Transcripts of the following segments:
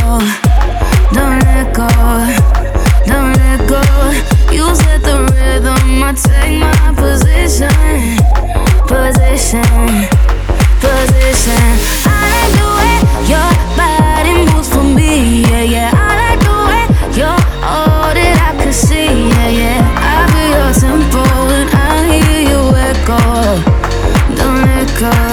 go, don't let go, don't let go. You set the rhythm, I take my position, position, position. I like the way your body moves for me, yeah, yeah. I like the way you're all that I can see, yeah, yeah. I feel your tempo and I hear you echo, don't let go.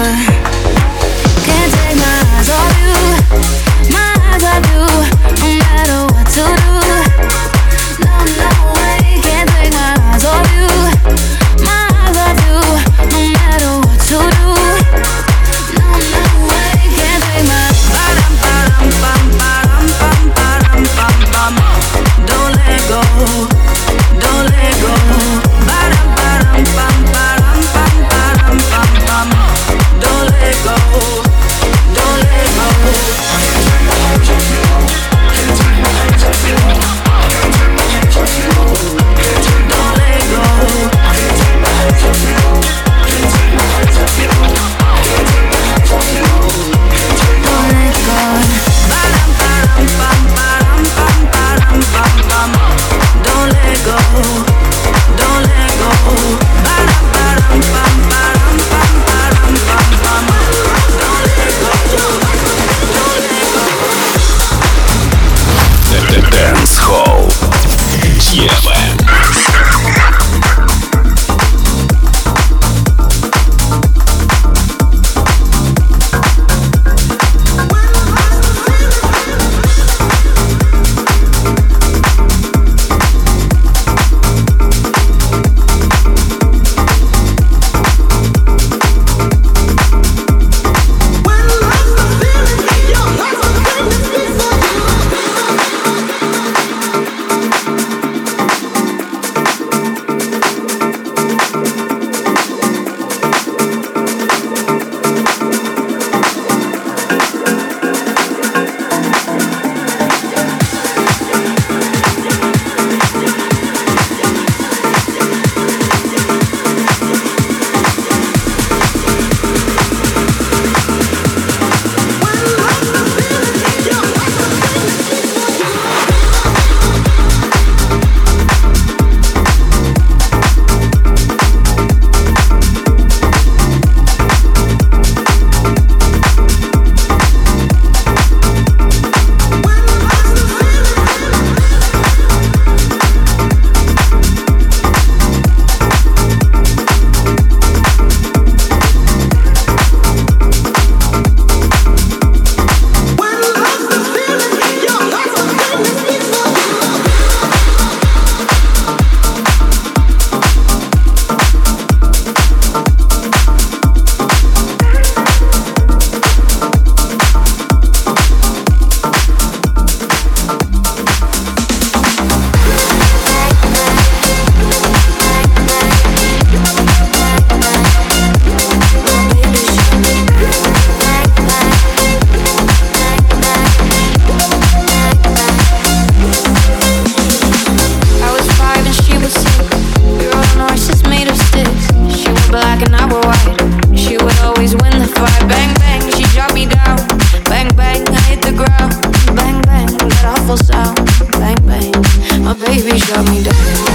baby, shut me down.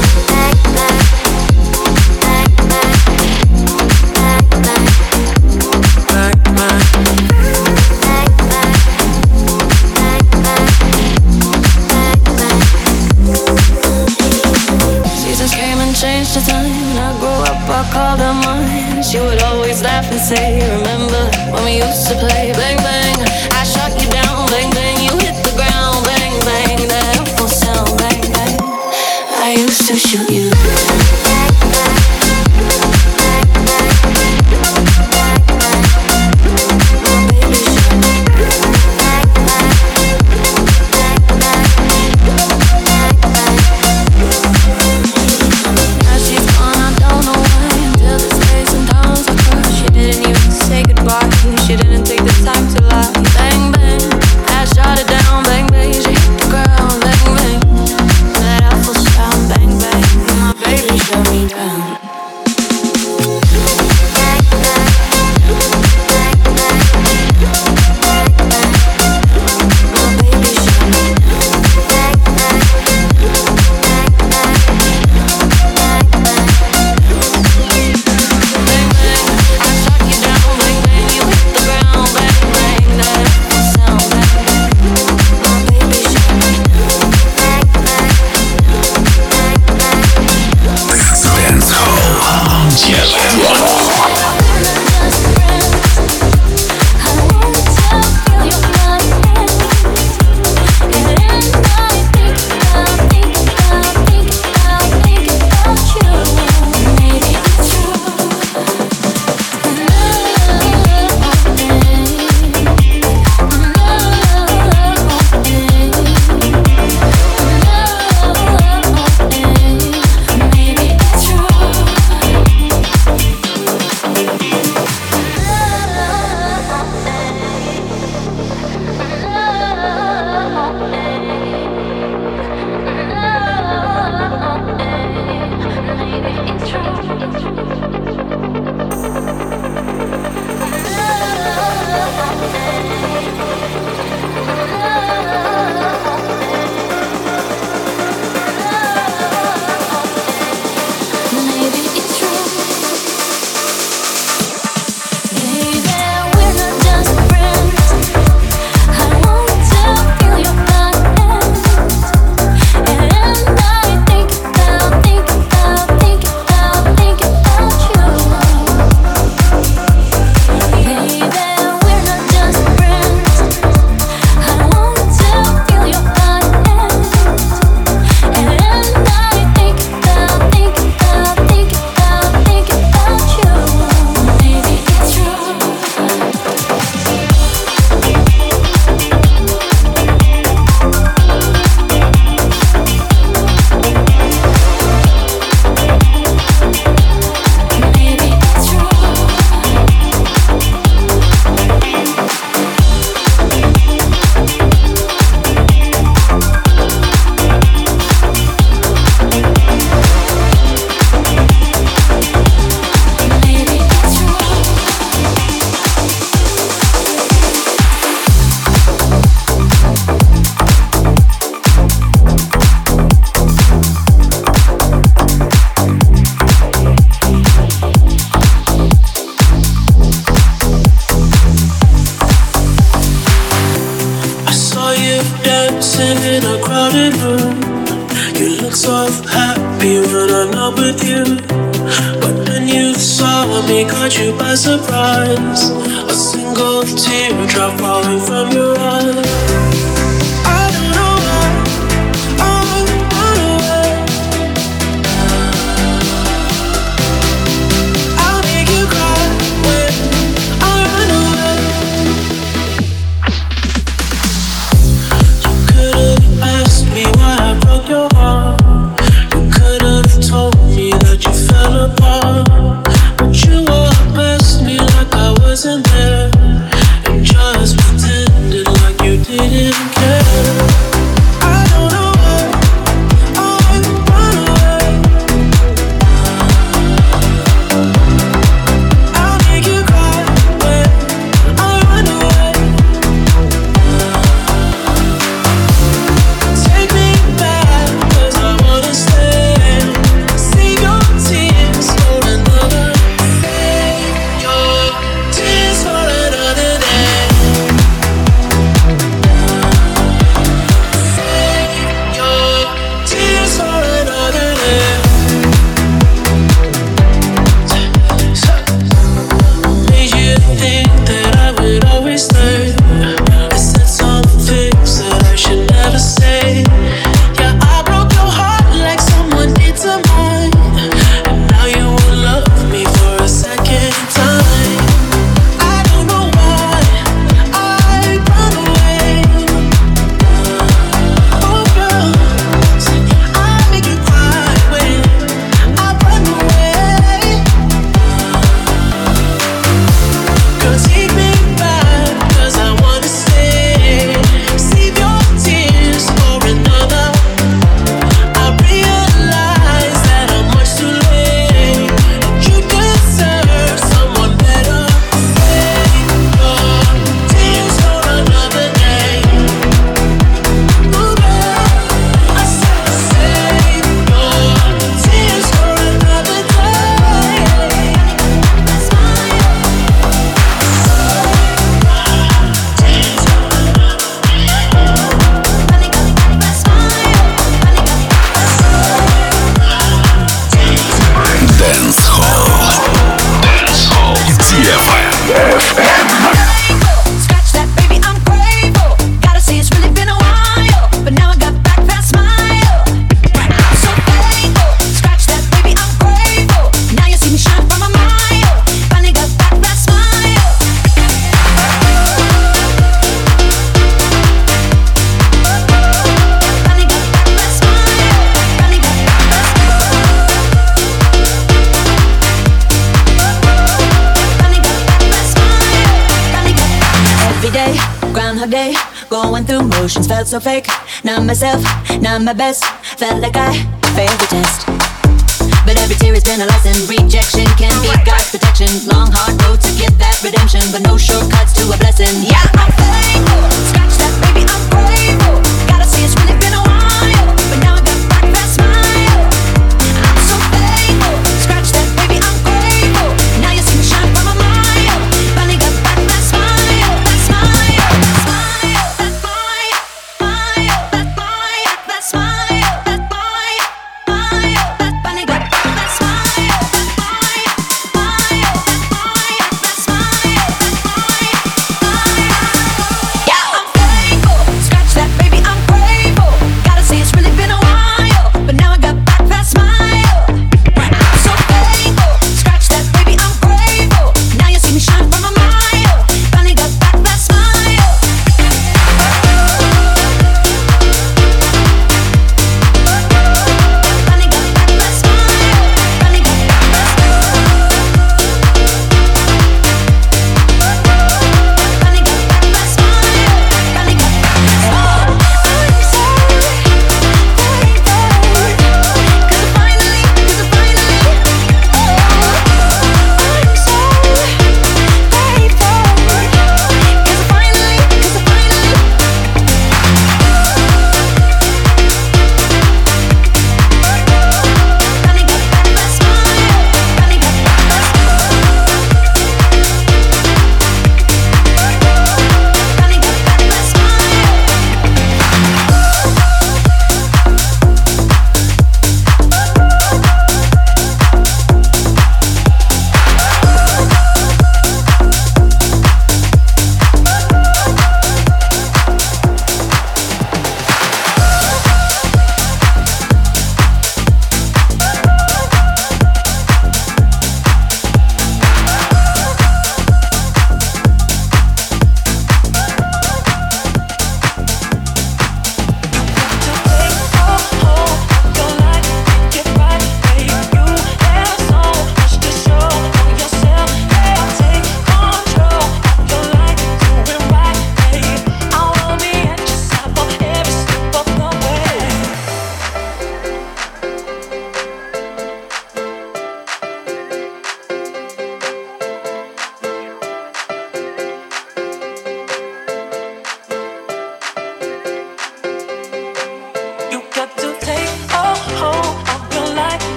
Best.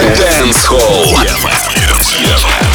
Dance Hall. Yeah.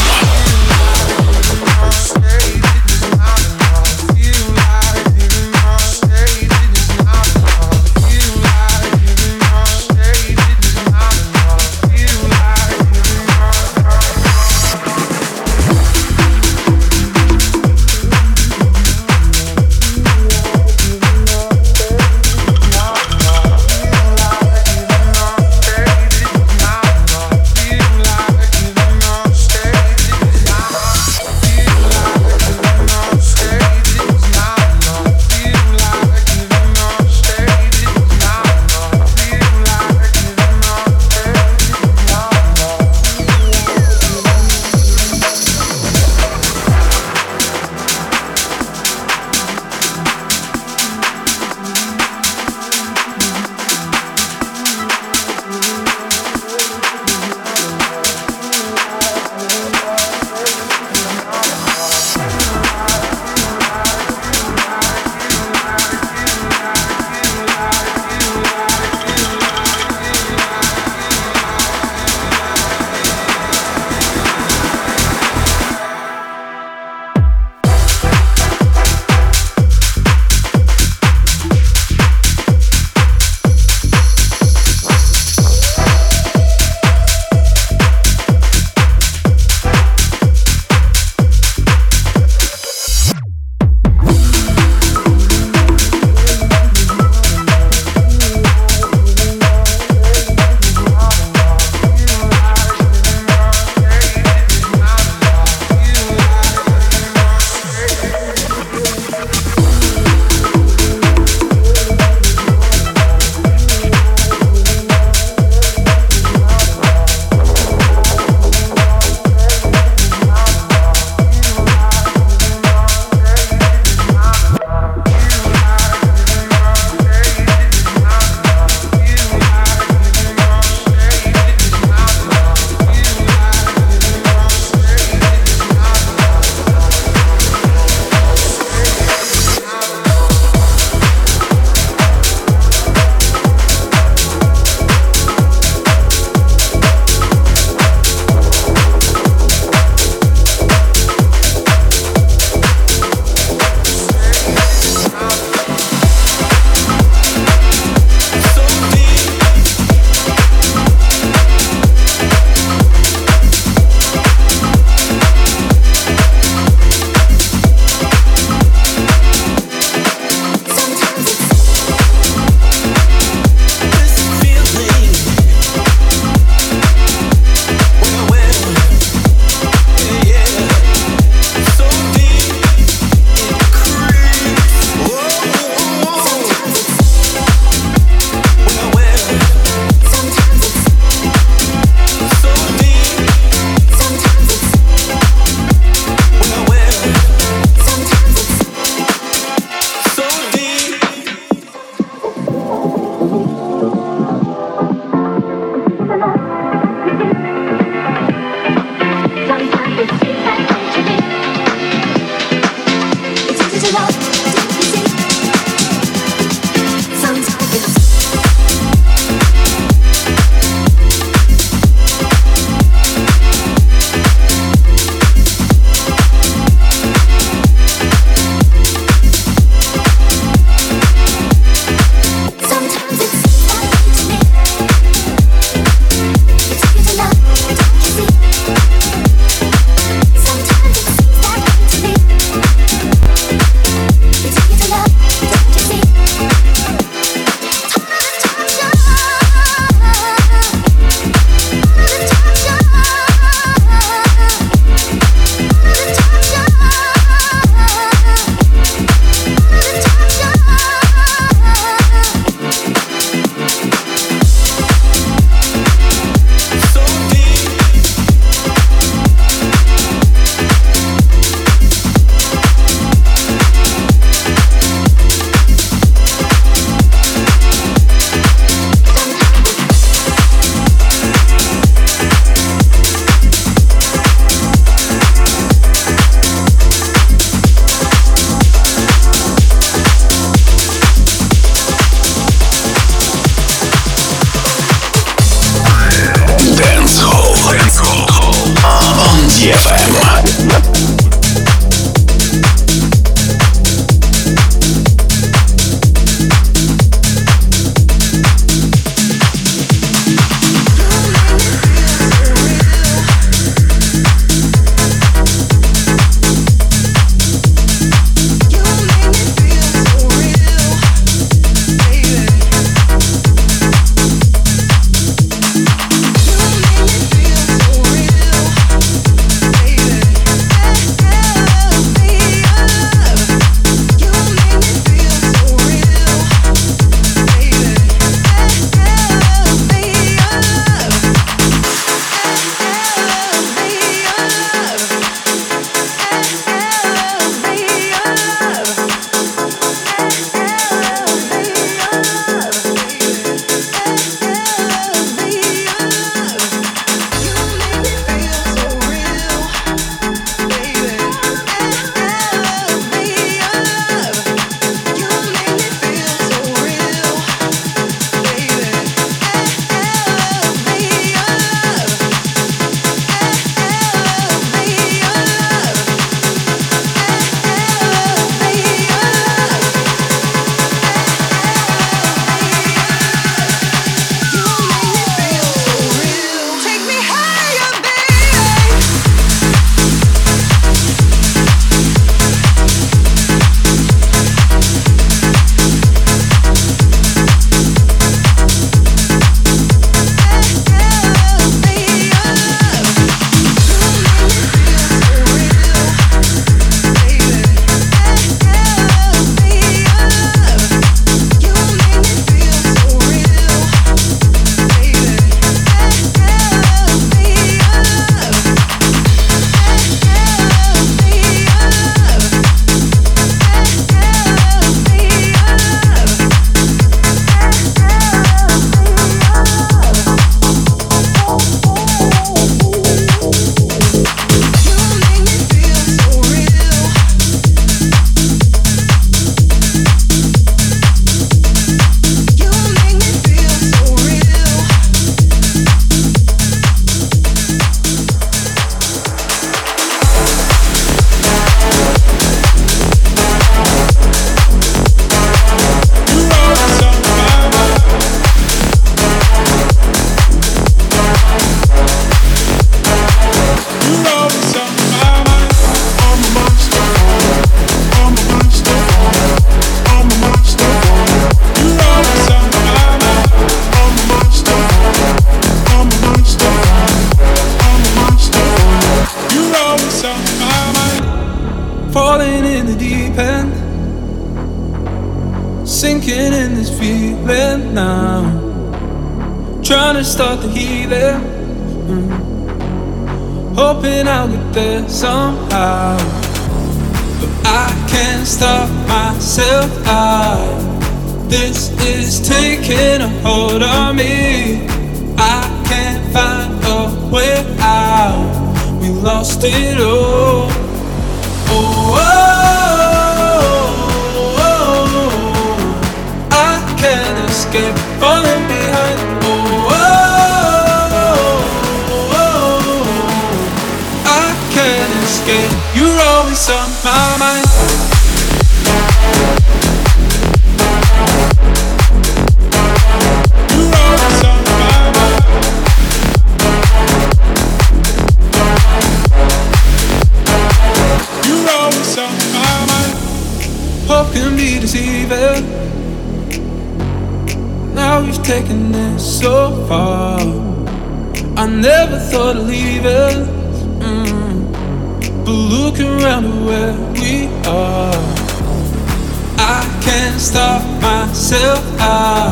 can't stop myself. I,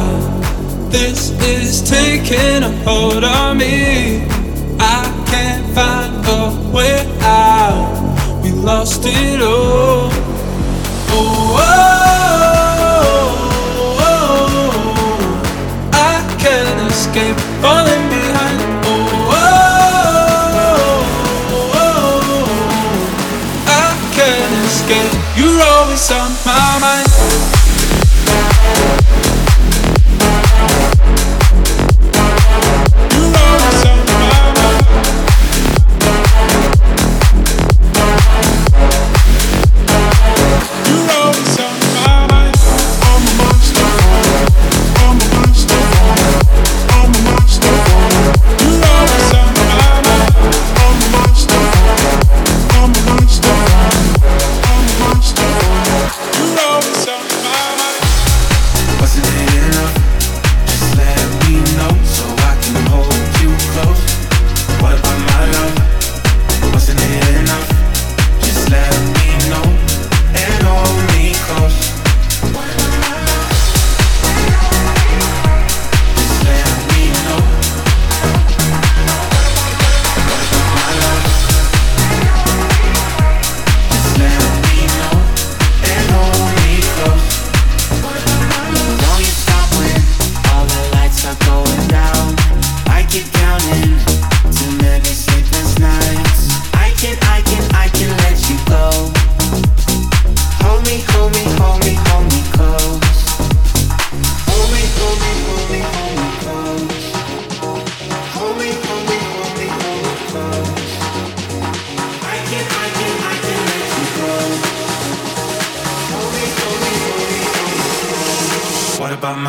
this is taking a hold on me. I can't find a way out. We lost it all. Oh, oh, oh, oh oh. I can't escape falling behind. Oh, oh, oh, oh, oh, oh, I can't escape. You're always on my mind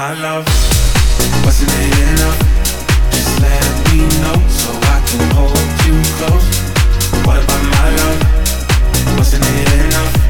my love Wasn't it enough? Just let me know so I can hold you close What about my love? Wasn't it enough?